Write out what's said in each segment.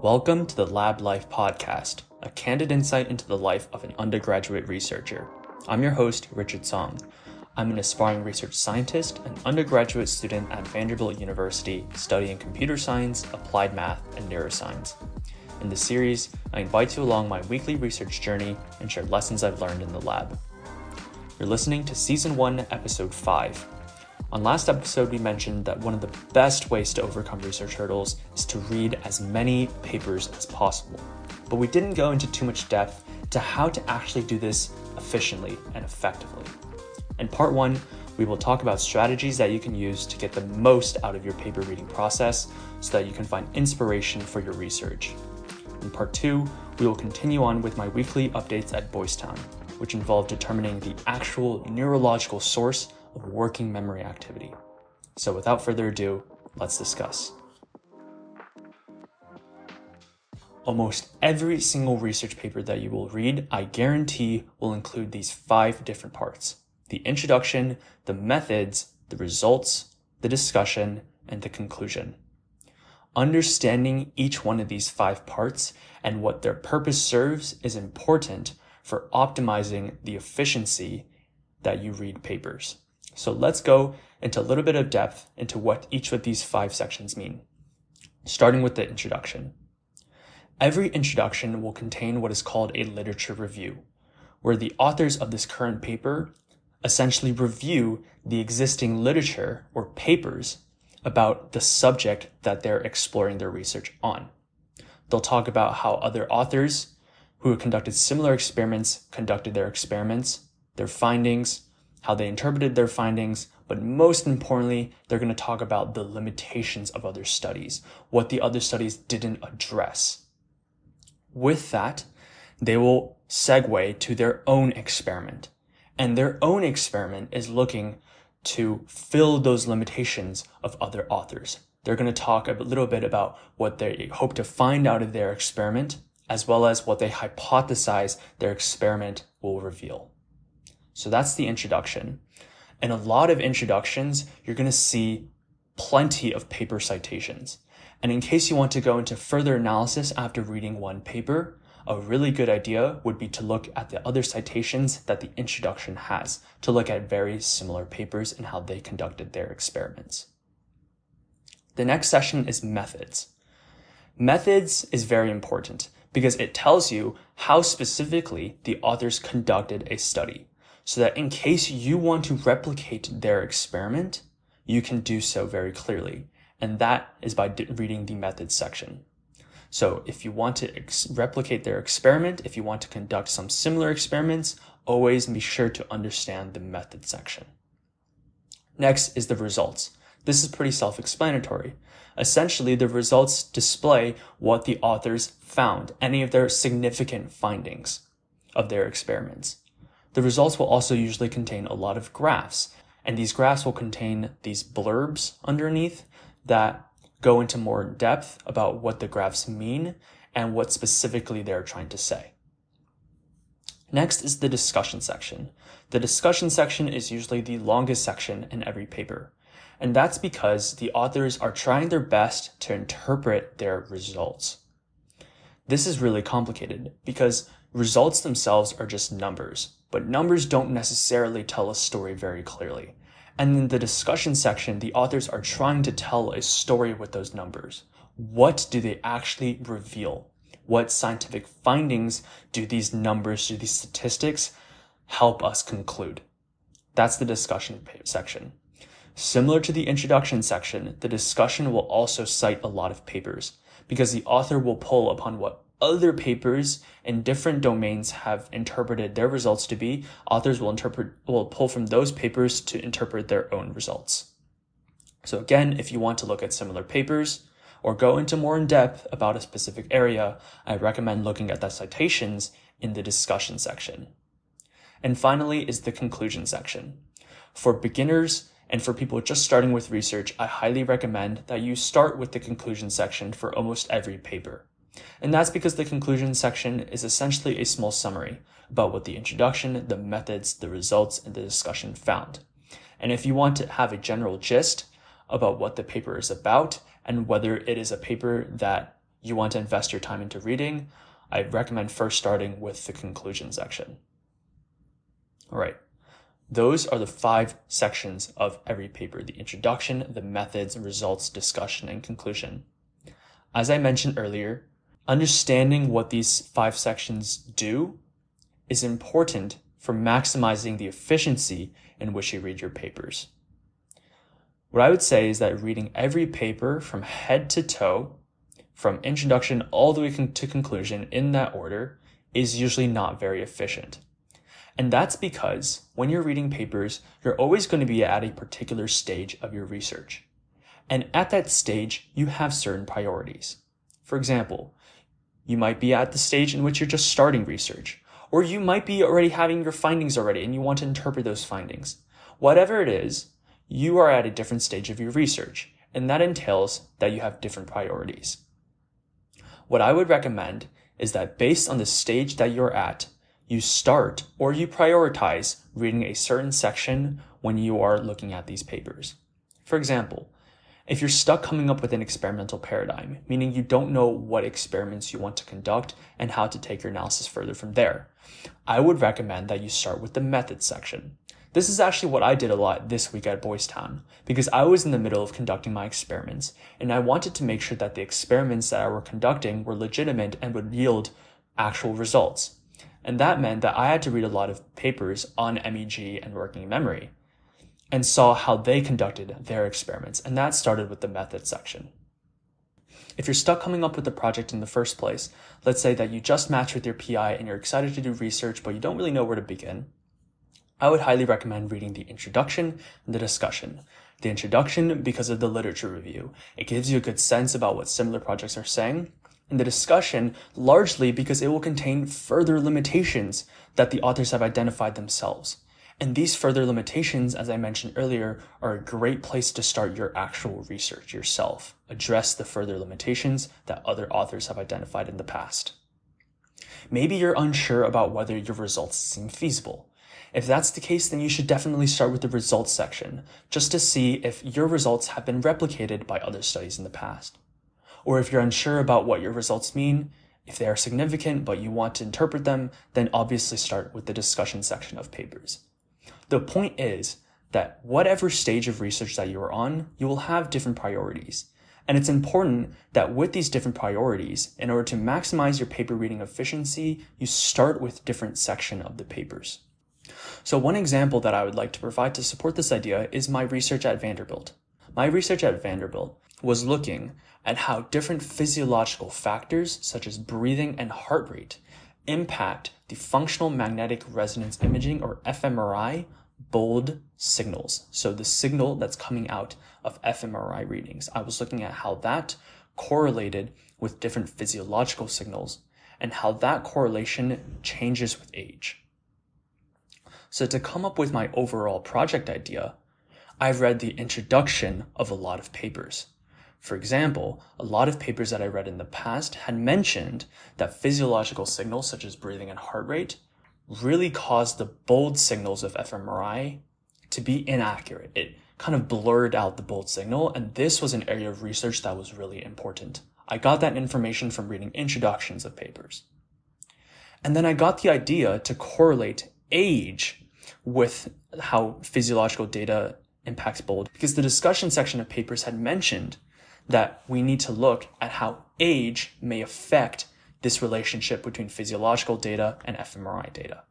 Welcome to the Lab Life Podcast, a candid insight into the life of an undergraduate researcher. I'm your host, Richard Song. I'm an aspiring research scientist and undergraduate student at Vanderbilt University studying computer science, applied math, and neuroscience. In this series, I invite you along my weekly research journey and share lessons I've learned in the lab. You're listening to Season 1, Episode 5 on last episode, we mentioned that one of the best ways to overcome research hurdles is to read as many papers as possible. But we didn't go into too much depth to how to actually do this efficiently and effectively. In part one, we will talk about strategies that you can use to get the most out of your paper reading process so that you can find inspiration for your research. In part two, we will continue on with my weekly updates at Boys Town, which involve determining the actual neurological source of working memory activity. So without further ado, let's discuss. Almost every single research paper that you will read, I guarantee, will include these five different parts the introduction, the methods, the results, the discussion, and the conclusion. Understanding each one of these five parts and what their purpose serves is important for optimizing the efficiency that you read papers. So let's go into a little bit of depth into what each of these five sections mean. Starting with the introduction. Every introduction will contain what is called a literature review, where the authors of this current paper essentially review the existing literature or papers about the subject that they're exploring their research on. They'll talk about how other authors who conducted similar experiments conducted their experiments, their findings, how they interpreted their findings, but most importantly, they're going to talk about the limitations of other studies, what the other studies didn't address. With that, they will segue to their own experiment. And their own experiment is looking to fill those limitations of other authors. They're going to talk a little bit about what they hope to find out of their experiment, as well as what they hypothesize their experiment will reveal. So that's the introduction. In a lot of introductions, you're going to see plenty of paper citations. And in case you want to go into further analysis after reading one paper, a really good idea would be to look at the other citations that the introduction has, to look at very similar papers and how they conducted their experiments. The next session is methods. Methods is very important because it tells you how specifically the authors conducted a study so that in case you want to replicate their experiment, you can do so very clearly. And that is by reading the methods section. So if you want to ex- replicate their experiment, if you want to conduct some similar experiments, always be sure to understand the method section. Next is the results. This is pretty self-explanatory. Essentially, the results display what the authors found, any of their significant findings of their experiments. The results will also usually contain a lot of graphs, and these graphs will contain these blurbs underneath that go into more depth about what the graphs mean and what specifically they're trying to say. Next is the discussion section. The discussion section is usually the longest section in every paper. And that's because the authors are trying their best to interpret their results. This is really complicated because results themselves are just numbers but numbers don't necessarily tell a story very clearly. And in the discussion section, the authors are trying to tell a story with those numbers. What do they actually reveal? What scientific findings do these numbers, do these statistics help us conclude? That's the discussion section. Similar to the introduction section, the discussion will also cite a lot of papers because the author will pull upon what other papers in different domains have interpreted their results to be, authors will interpret will pull from those papers to interpret their own results. So again, if you want to look at similar papers or go into more in depth about a specific area, I recommend looking at the citations in the discussion section. And finally is the conclusion section. For beginners and for people just starting with research, I highly recommend that you start with the conclusion section for almost every paper. And that's because the conclusion section is essentially a small summary about what the introduction, the methods, the results, and the discussion found. And if you want to have a general gist about what the paper is about and whether it is a paper that you want to invest your time into reading, I recommend first starting with the conclusion section. All right. Those are the five sections of every paper the introduction, the methods, results, discussion, and conclusion. As I mentioned earlier, understanding what these five sections do is important for maximizing the efficiency in which you read your papers. What I would say is that reading every paper from head to toe, from introduction all the way to conclusion in that order, is usually not very efficient. And that's because when you're reading papers, you're always going to be at a particular stage of your research. And at that stage, you have certain priorities. For example, you might be at the stage in which you're just starting research, or you might be already having your findings already and you want to interpret those findings. Whatever it is, you are at a different stage of your research, and that entails that you have different priorities. What I would recommend is that based on the stage that you're at, you start or you prioritize reading a certain section when you are looking at these papers. For example, if you're stuck coming up with an experimental paradigm, meaning you don't know what experiments you want to conduct and how to take your analysis further from there, I would recommend that you start with the methods section. This is actually what I did a lot this week at Boys Town because I was in the middle of conducting my experiments and I wanted to make sure that the experiments that I were conducting were legitimate and would yield actual results. And that meant that I had to read a lot of papers on MEG and working memory and saw how they conducted their experiments. And that started with the method section. If you're stuck coming up with the project in the first place, let's say that you just matched with your PI and you're excited to do research, but you don't really know where to begin, I would highly recommend reading the introduction and the discussion. The introduction because of the literature review. It gives you a good sense about what similar projects are saying, and the discussion largely because it will contain further limitations that the authors have identified themselves. And these further limitations, as I mentioned earlier, are a great place to start your actual research yourself. Address the further limitations that other authors have identified in the past. Maybe you're unsure about whether your results seem feasible. If that's the case, then you should definitely start with the results section, just to see if your results have been replicated by other studies in the past or if you're unsure about what your results mean, if they are significant but you want to interpret them, then obviously start with the discussion section of papers. The point is that whatever stage of research that you're on, you will have different priorities. And it's important that with these different priorities, in order to maximize your paper reading efficiency, you start with different section of the papers. So one example that I would like to provide to support this idea is my research at Vanderbilt. My research at Vanderbilt was looking at how different physiological factors, such as breathing and heart rate, impact the functional magnetic resonance imaging, or fMRI, bold signals. So the signal that's coming out of fMRI readings. I was looking at how that correlated with different physiological signals and how that correlation changes with age. So to come up with my overall project idea, I've read the introduction of a lot of papers. For example, a lot of papers that I read in the past had mentioned that physiological signals such as breathing and heart rate really caused the bold signals of fMRI to be inaccurate. It kind of blurred out the bold signal, and this was an area of research that was really important. I got that information from reading introductions of papers. And then I got the idea to correlate age with how physiological data impacts bold because the discussion section of papers had mentioned that we need to look at how age may affect this relationship between physiological data and fMRI data.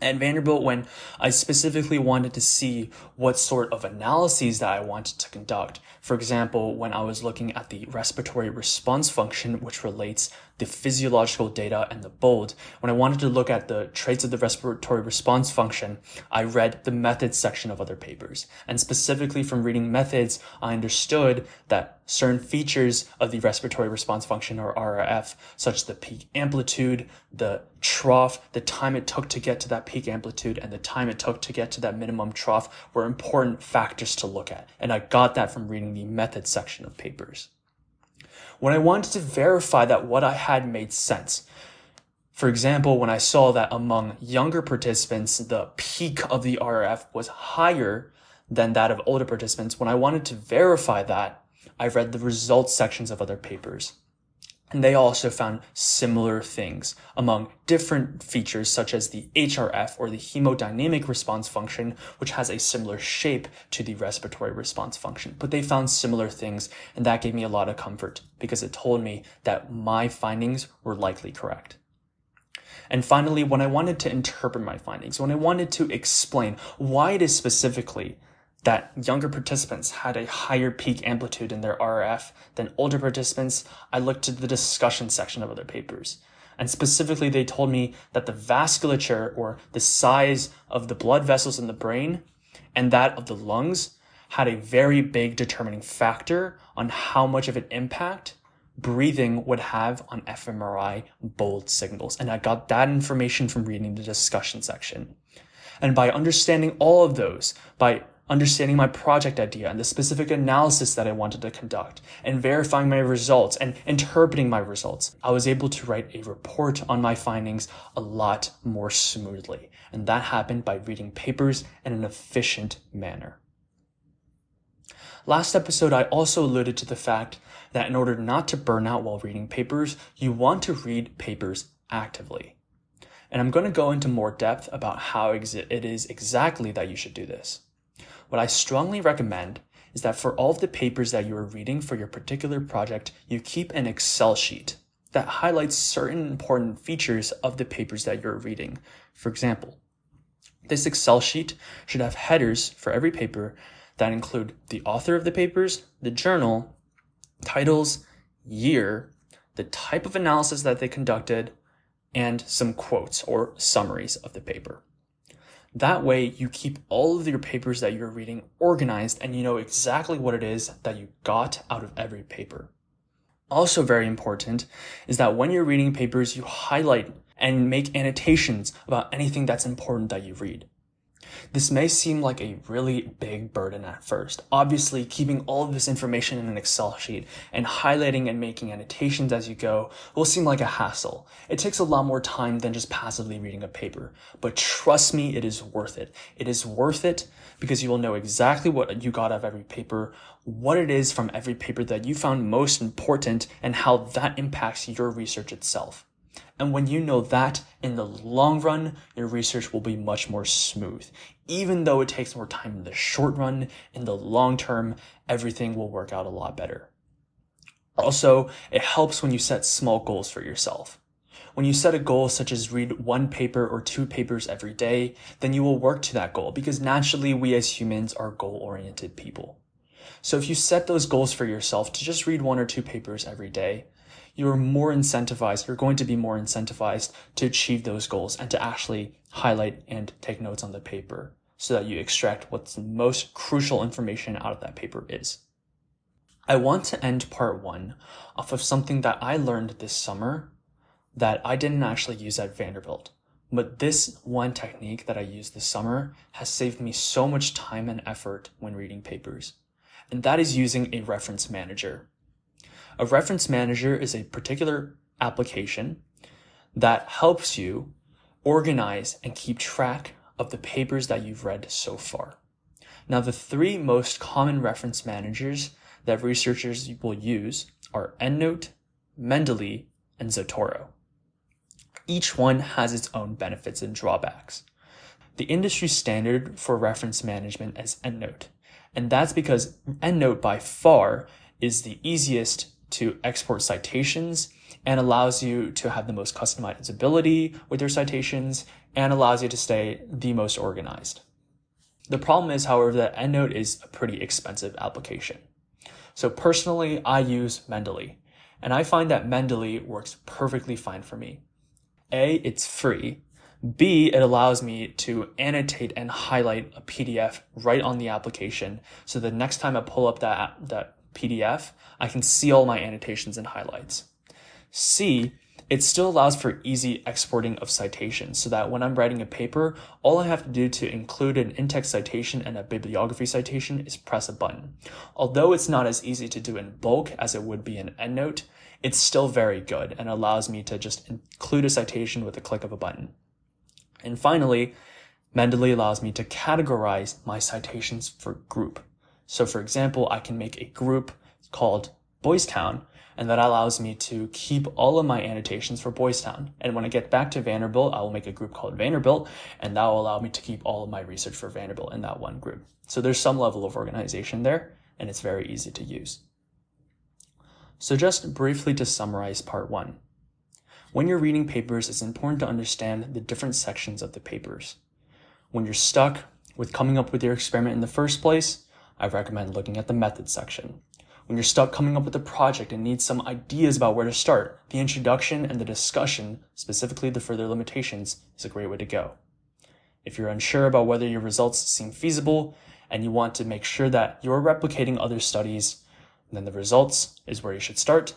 At Vanderbilt, when I specifically wanted to see what sort of analyses that I wanted to conduct, for example, when I was looking at the respiratory response function, which relates the physiological data and the bold, when I wanted to look at the traits of the respiratory response function, I read the methods section of other papers. And specifically from reading methods, I understood that certain features of the respiratory response function or RRF, such as the peak amplitude, the trough, the time it took to get to that peak amplitude, and the time it took to get to that minimum trough were important factors to look at. And I got that from reading the methods section of papers. When I wanted to verify that what I had made sense, for example, when I saw that among younger participants, the peak of the RRF was higher than that of older participants, when I wanted to verify that, I read the results sections of other papers. And they also found similar things among different features such as the HRF or the hemodynamic response function, which has a similar shape to the respiratory response function. But they found similar things and that gave me a lot of comfort because it told me that my findings were likely correct. And finally, when I wanted to interpret my findings, when I wanted to explain why it is specifically that younger participants had a higher peak amplitude in their RF than older participants, I looked to the discussion section of other papers. And specifically, they told me that the vasculature or the size of the blood vessels in the brain and that of the lungs had a very big determining factor on how much of an impact breathing would have on fMRI bold signals. And I got that information from reading the discussion section. And by understanding all of those, by understanding my project idea and the specific analysis that I wanted to conduct, and verifying my results and interpreting my results, I was able to write a report on my findings a lot more smoothly. And that happened by reading papers in an efficient manner. Last episode, I also alluded to the fact that in order not to burn out while reading papers, you want to read papers actively. And I'm going to go into more depth about how it is exactly that you should do this. What I strongly recommend is that for all of the papers that you are reading for your particular project, you keep an Excel sheet that highlights certain important features of the papers that you're reading. For example, this Excel sheet should have headers for every paper that include the author of the papers, the journal, titles, year, the type of analysis that they conducted, and some quotes or summaries of the paper. That way, you keep all of your papers that you're reading organized and you know exactly what it is that you got out of every paper. Also, very important is that when you're reading papers, you highlight and make annotations about anything that's important that you read. This may seem like a really big burden at first. Obviously, keeping all of this information in an Excel sheet and highlighting and making annotations as you go will seem like a hassle. It takes a lot more time than just passively reading a paper. But trust me, it is worth it. It is worth it because you will know exactly what you got out of every paper, what it is from every paper that you found most important, and how that impacts your research itself. And when you know that, in the long run, your research will be much more smooth. Even though it takes more time in the short run, in the long term, everything will work out a lot better. Also, it helps when you set small goals for yourself. When you set a goal such as read one paper or two papers every day, then you will work to that goal because naturally we as humans are goal oriented people. So if you set those goals for yourself to just read one or two papers every day, you're more incentivized, you're going to be more incentivized to achieve those goals and to actually highlight and take notes on the paper so that you extract what's the most crucial information out of that paper is. I want to end part one off of something that I learned this summer that I didn't actually use at Vanderbilt. But this one technique that I used this summer has saved me so much time and effort when reading papers. And that is using a reference manager. A reference manager is a particular application that helps you organize and keep track of the papers that you've read so far. Now, the three most common reference managers that researchers will use are EndNote, Mendeley, and Zotero. Each one has its own benefits and drawbacks. The industry standard for reference management is EndNote, and that's because EndNote by far is the easiest to export citations and allows you to have the most customizability with your citations and allows you to stay the most organized. The problem is, however, that EndNote is a pretty expensive application. So personally, I use Mendeley, and I find that Mendeley works perfectly fine for me. A, it's free. B, it allows me to annotate and highlight a PDF right on the application. So the next time I pull up that, that PDF, I can see all my annotations and highlights. C, it still allows for easy exporting of citations so that when I'm writing a paper, all I have to do to include an in-text citation and a bibliography citation is press a button. Although it's not as easy to do in bulk as it would be in EndNote, it's still very good and allows me to just include a citation with a click of a button. And finally, Mendeley allows me to categorize my citations for group. So for example, I can make a group called Boys Town And that allows me to keep all of my annotations for Boys Town. And when I get back to Vanderbilt, I will make a group called Vanderbilt, and that will allow me to keep all of my research for Vanderbilt in that one group. So there's some level of organization there, and it's very easy to use. So just briefly to summarize part one. When you're reading papers, it's important to understand the different sections of the papers. When you're stuck with coming up with your experiment in the first place, I recommend looking at the method section. When you're stuck coming up with a project and need some ideas about where to start, the introduction and the discussion, specifically the further limitations, is a great way to go. If you're unsure about whether your results seem feasible and you want to make sure that you're replicating other studies, then the results is where you should start.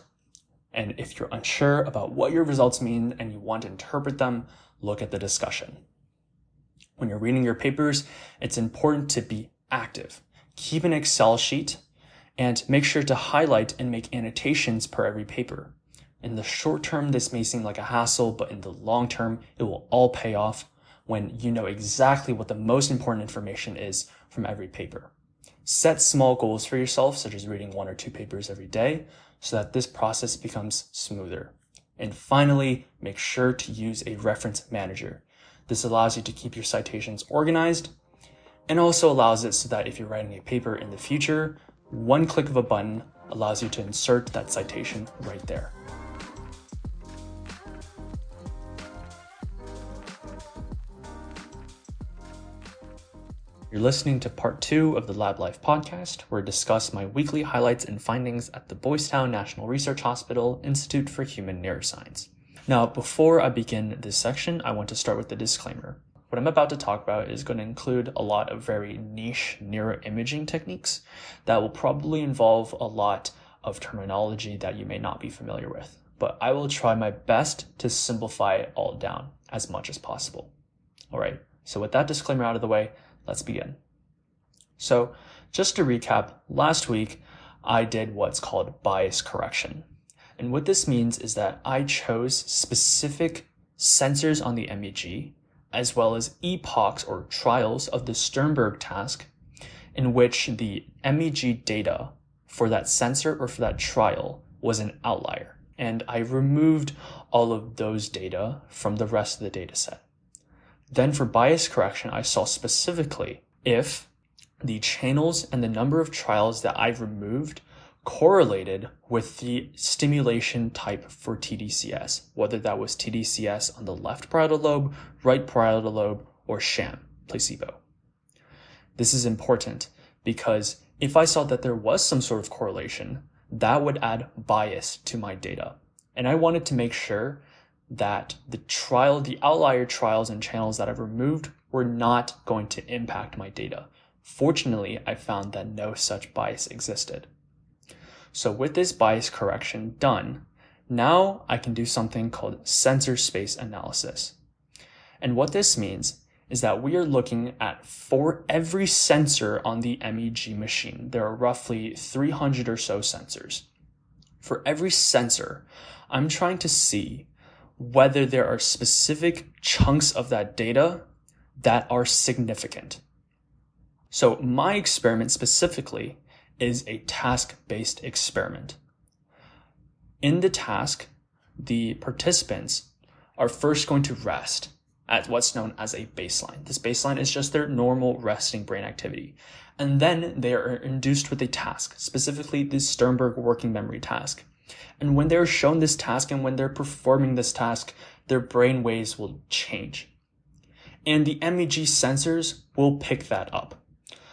And if you're unsure about what your results mean and you want to interpret them, look at the discussion. When you're reading your papers, it's important to be active. Keep an Excel sheet and make sure to highlight and make annotations per every paper. In the short term, this may seem like a hassle, but in the long term, it will all pay off when you know exactly what the most important information is from every paper. Set small goals for yourself, such as reading one or two papers every day, so that this process becomes smoother. And finally, make sure to use a reference manager. This allows you to keep your citations organized and also allows it so that if you're writing a paper in the future, one click of a button allows you to insert that citation right there. You're listening to part two of the Lab Life podcast, where I discuss my weekly highlights and findings at the Boys Town National Research Hospital Institute for Human Neuroscience. Now, before I begin this section, I want to start with the disclaimer. What I'm about to talk about is going to include a lot of very niche neuroimaging techniques that will probably involve a lot of terminology that you may not be familiar with. But I will try my best to simplify it all down as much as possible. All right, so with that disclaimer out of the way, Let's begin. So, just to recap, last week I did what's called bias correction. And what this means is that I chose specific sensors on the MEG, as well as epochs or trials of the Sternberg task, in which the MEG data for that sensor or for that trial was an outlier. And I removed all of those data from the rest of the data set. Then for bias correction, I saw specifically if the channels and the number of trials that I've removed correlated with the stimulation type for TDCS, whether that was TDCS on the left parietal lobe, right parietal lobe, or sham, placebo. This is important because if I saw that there was some sort of correlation, that would add bias to my data. And I wanted to make sure that the trial, the outlier trials and channels that I've removed were not going to impact my data. Fortunately, I found that no such bias existed. So with this bias correction done, now I can do something called sensor space analysis. And what this means is that we are looking at for every sensor on the MEG machine. There are roughly 300 or so sensors. For every sensor, I'm trying to see whether there are specific chunks of that data that are significant. So my experiment specifically is a task-based experiment. In the task, the participants are first going to rest at what's known as a baseline. This baseline is just their normal resting brain activity. And then they are induced with a task, specifically the Sternberg working memory task. And when they're shown this task and when they're performing this task, their brain waves will change. And the MEG sensors will pick that up.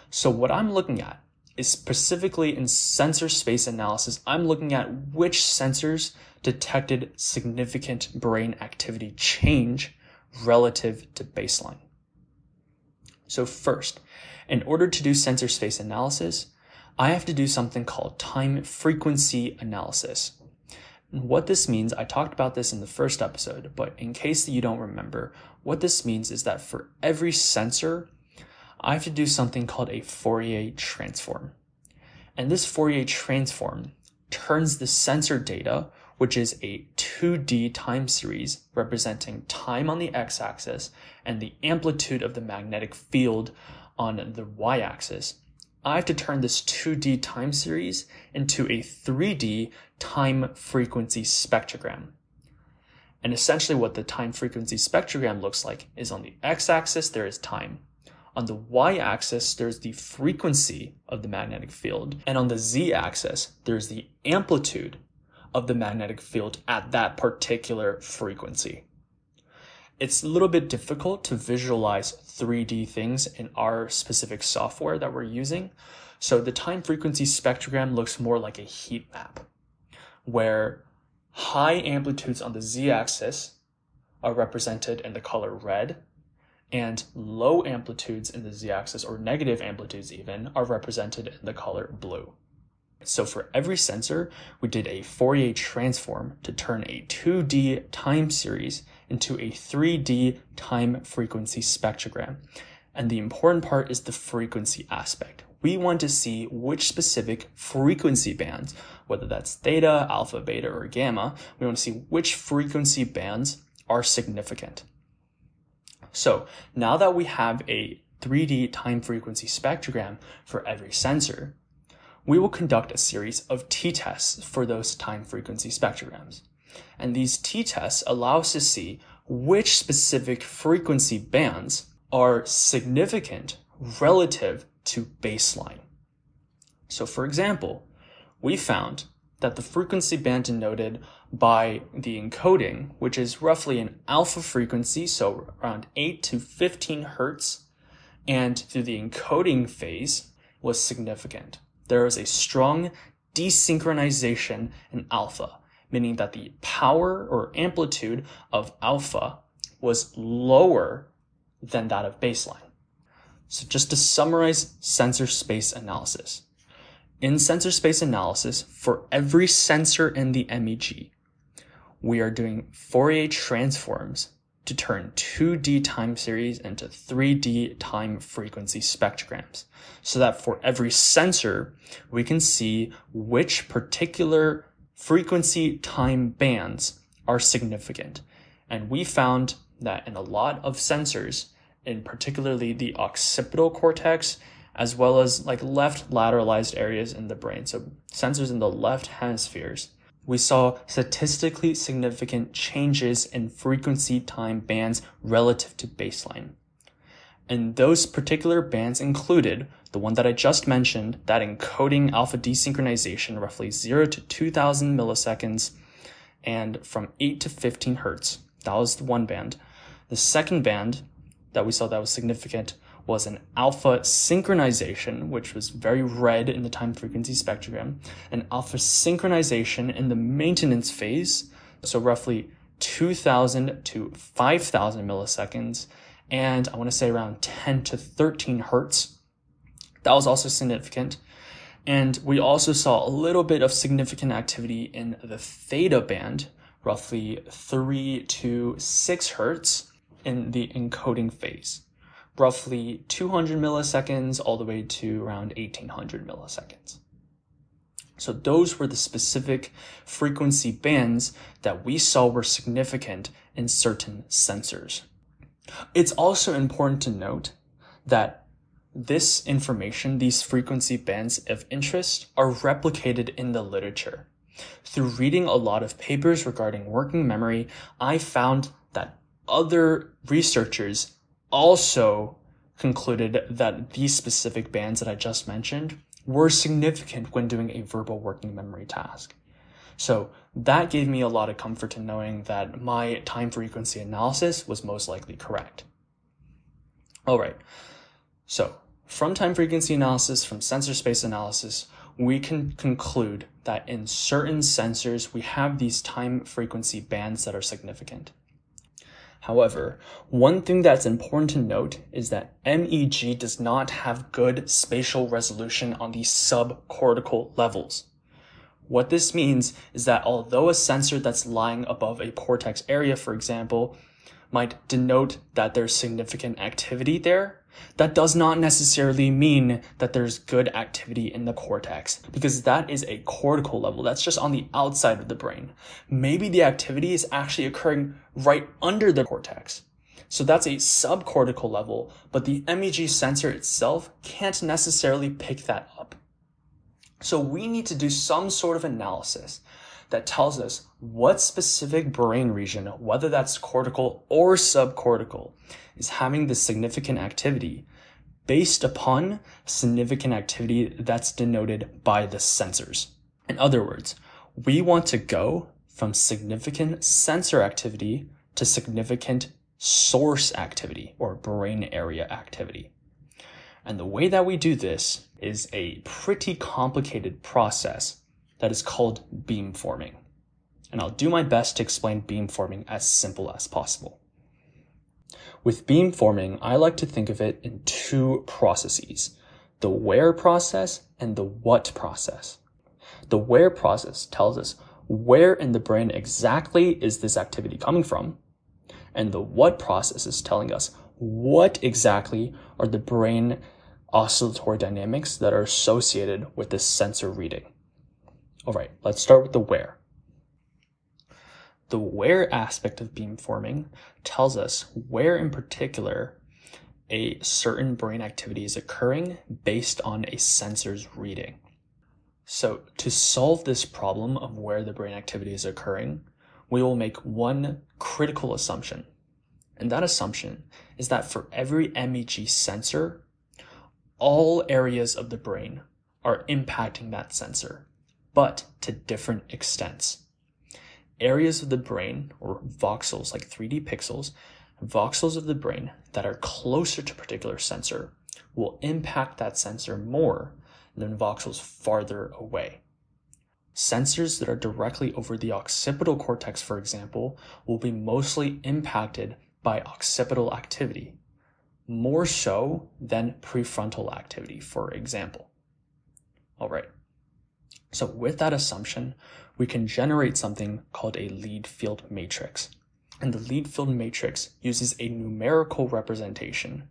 So what I'm looking at is specifically in sensor space analysis, I'm looking at which sensors detected significant brain activity change relative to baseline. So first, in order to do sensor space analysis, I have to do something called time frequency analysis. What this means, I talked about this in the first episode, but in case you don't remember, what this means is that for every sensor, I have to do something called a Fourier transform. And this Fourier transform turns the sensor data, which is a 2D time series representing time on the x-axis and the amplitude of the magnetic field on the y-axis. I have to turn this 2D time series into a 3D time frequency spectrogram. And essentially what the time frequency spectrogram looks like is on the x-axis there is time. On the y-axis there's the frequency of the magnetic field. And on the z-axis there's the amplitude of the magnetic field at that particular frequency. It's a little bit difficult to visualize 3D things in our specific software that we're using. So the time frequency spectrogram looks more like a heat map where high amplitudes on the z-axis are represented in the color red and low amplitudes in the z-axis or negative amplitudes even are represented in the color blue. So for every sensor, we did a Fourier transform to turn a 2D time series into a 3D time frequency spectrogram. And the important part is the frequency aspect. We want to see which specific frequency bands, whether that's theta, alpha, beta, or gamma, we want to see which frequency bands are significant. So now that we have a 3D time frequency spectrogram for every sensor, we will conduct a series of t-tests for those time frequency spectrograms. And these t-tests allow us to see which specific frequency bands are significant relative to baseline. So for example, we found that the frequency band denoted by the encoding, which is roughly an alpha frequency, so around 8 to 15 hertz, and through the encoding phase was significant there is a strong desynchronization in alpha, meaning that the power or amplitude of alpha was lower than that of baseline. So just to summarize sensor space analysis. In sensor space analysis, for every sensor in the MEG, we are doing Fourier transforms to turn 2D time series into 3D time frequency spectrograms so that for every sensor, we can see which particular frequency time bands are significant. And we found that in a lot of sensors, in particularly the occipital cortex, as well as like left lateralized areas in the brain, so sensors in the left hemispheres, we saw statistically significant changes in frequency time bands relative to baseline. And those particular bands included the one that I just mentioned, that encoding alpha desynchronization roughly 0 to 2000 milliseconds and from 8 to 15 hertz. That was the one band. The second band that we saw that was significant was an alpha synchronization, which was very red in the time frequency spectrogram, an alpha synchronization in the maintenance phase, so roughly 2000 to 5000 milliseconds, and I want to say around 10 to 13 hertz. That was also significant. And we also saw a little bit of significant activity in the theta band, roughly 3 to 6 hertz in the encoding phase roughly 200 milliseconds all the way to around 1800 milliseconds. So those were the specific frequency bands that we saw were significant in certain sensors. It's also important to note that this information, these frequency bands of interest, are replicated in the literature. Through reading a lot of papers regarding working memory, I found that other researchers also concluded that these specific bands that I just mentioned were significant when doing a verbal working memory task. So that gave me a lot of comfort in knowing that my time frequency analysis was most likely correct. All right. So from time frequency analysis, from sensor space analysis, we can conclude that in certain sensors, we have these time frequency bands that are significant. However, one thing that's important to note is that MEG does not have good spatial resolution on the subcortical levels. What this means is that although a sensor that's lying above a cortex area, for example, might denote that there's significant activity there, that does not necessarily mean that there's good activity in the cortex because that is a cortical level. That's just on the outside of the brain. Maybe the activity is actually occurring right under the cortex. So that's a subcortical level, but the MEG sensor itself can't necessarily pick that up. So we need to do some sort of analysis that tells us what specific brain region, whether that's cortical or subcortical, is having the significant activity based upon significant activity that's denoted by the sensors. In other words, we want to go from significant sensor activity to significant source activity or brain area activity. And the way that we do this is a pretty complicated process that is called beamforming. And I'll do my best to explain beamforming as simple as possible. With beamforming, I like to think of it in two processes, the where process and the what process. The where process tells us where in the brain exactly is this activity coming from, and the what process is telling us what exactly are the brain oscillatory dynamics that are associated with this sensor reading. All right, let's start with the where. The where aspect of beamforming tells us where in particular a certain brain activity is occurring based on a sensor's reading. So to solve this problem of where the brain activity is occurring, we will make one critical assumption. And that assumption is that for every MEG sensor, all areas of the brain are impacting that sensor, but to different extents areas of the brain or voxels like 3D pixels, voxels of the brain that are closer to a particular sensor will impact that sensor more than voxels farther away. Sensors that are directly over the occipital cortex, for example, will be mostly impacted by occipital activity, more so than prefrontal activity, for example. All right. So with that assumption, we can generate something called a lead field matrix. And the lead field matrix uses a numerical representation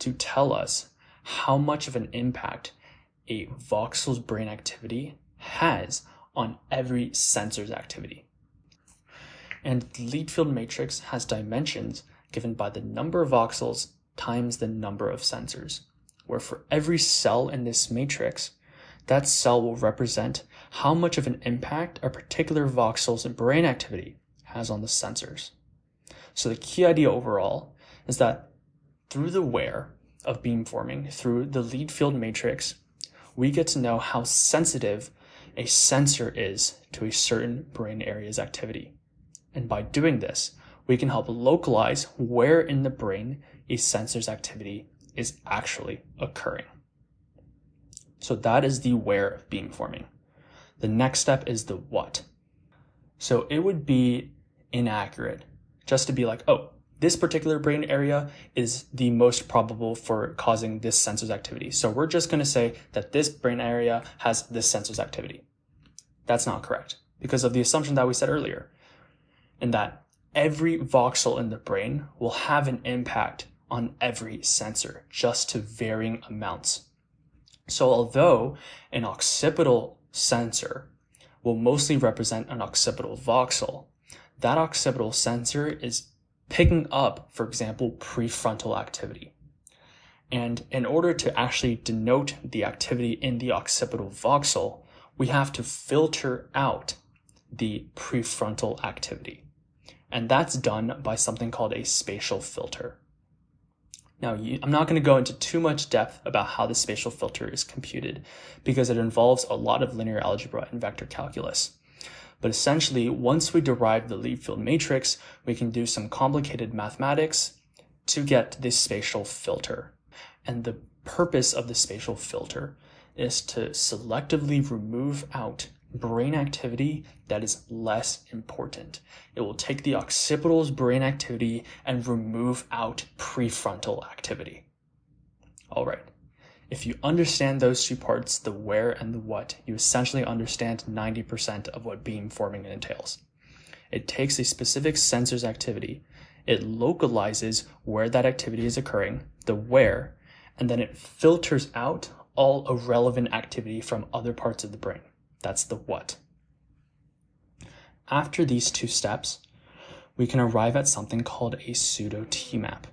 to tell us how much of an impact a voxel's brain activity has on every sensor's activity. And the lead field matrix has dimensions given by the number of voxels times the number of sensors, where for every cell in this matrix, that cell will represent how much of an impact a particular voxel's brain activity has on the sensors. So the key idea overall is that through the where of beamforming, through the lead field matrix, we get to know how sensitive a sensor is to a certain brain area's activity. And by doing this, we can help localize where in the brain a sensor's activity is actually occurring. So that is the where of beamforming. The next step is the what. So it would be inaccurate just to be like, oh, this particular brain area is the most probable for causing this sensor's activity. So we're just going to say that this brain area has this sensor's activity. That's not correct because of the assumption that we said earlier, and that every voxel in the brain will have an impact on every sensor, just to varying amounts. So although an occipital sensor will mostly represent an occipital voxel, that occipital sensor is picking up, for example, prefrontal activity. And in order to actually denote the activity in the occipital voxel, we have to filter out the prefrontal activity. And that's done by something called a spatial filter. Now, you, I'm not going to go into too much depth about how the spatial filter is computed because it involves a lot of linear algebra and vector calculus. But essentially, once we derive the lead field matrix, we can do some complicated mathematics to get this spatial filter. And the purpose of the spatial filter is to selectively remove out brain activity that is less important. It will take the occipital's brain activity and remove out prefrontal activity. All right. If you understand those two parts, the where and the what, you essentially understand 90% of what beamforming entails. It takes a specific sensor's activity, it localizes where that activity is occurring, the where, and then it filters out all irrelevant activity from other parts of the brain. That's the what. After these two steps, we can arrive at something called a pseudo T-map.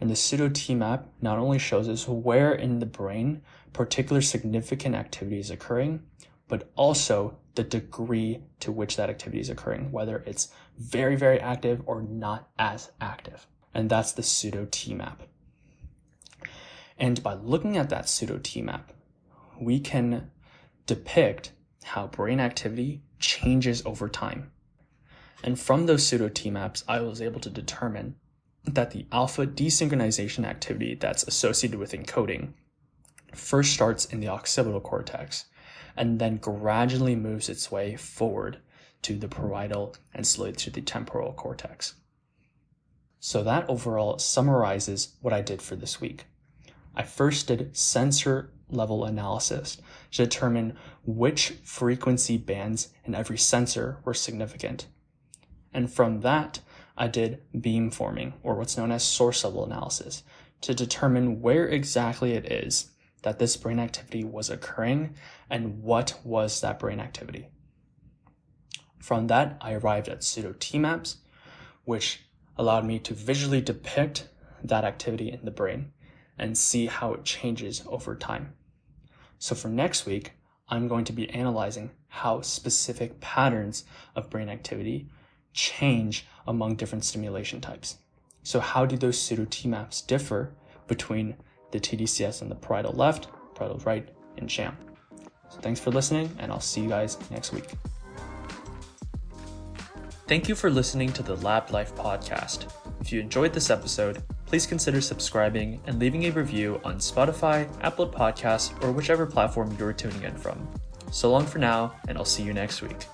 And the pseudo T-map not only shows us where in the brain particular significant activity is occurring, but also the degree to which that activity is occurring, whether it's very, very active or not as active. And that's the pseudo T-map. And by looking at that pseudo T-map, we can depict how brain activity changes over time. And from those pseudo T-maps, I was able to determine that the alpha desynchronization activity that's associated with encoding first starts in the occipital cortex and then gradually moves its way forward to the parietal and slowly to the temporal cortex. So that overall summarizes what I did for this week. I first did sensor level analysis to determine which frequency bands in every sensor were significant. And from that, I did beamforming, or what's known as source level analysis, to determine where exactly it is that this brain activity was occurring and what was that brain activity. From that, I arrived at pseudo T maps, which allowed me to visually depict that activity in the brain and see how it changes over time. So for next week, I'm going to be analyzing how specific patterns of brain activity change among different stimulation types. So how do those pseudo T maps differ between the TDCS on the parietal left, parietal right, and sham? So thanks for listening, and I'll see you guys next week. Thank you for listening to the Lab Life podcast. If you enjoyed this episode, please consider subscribing and leaving a review on Spotify, Apple Podcasts, or whichever platform you're tuning in from. So long for now, and I'll see you next week.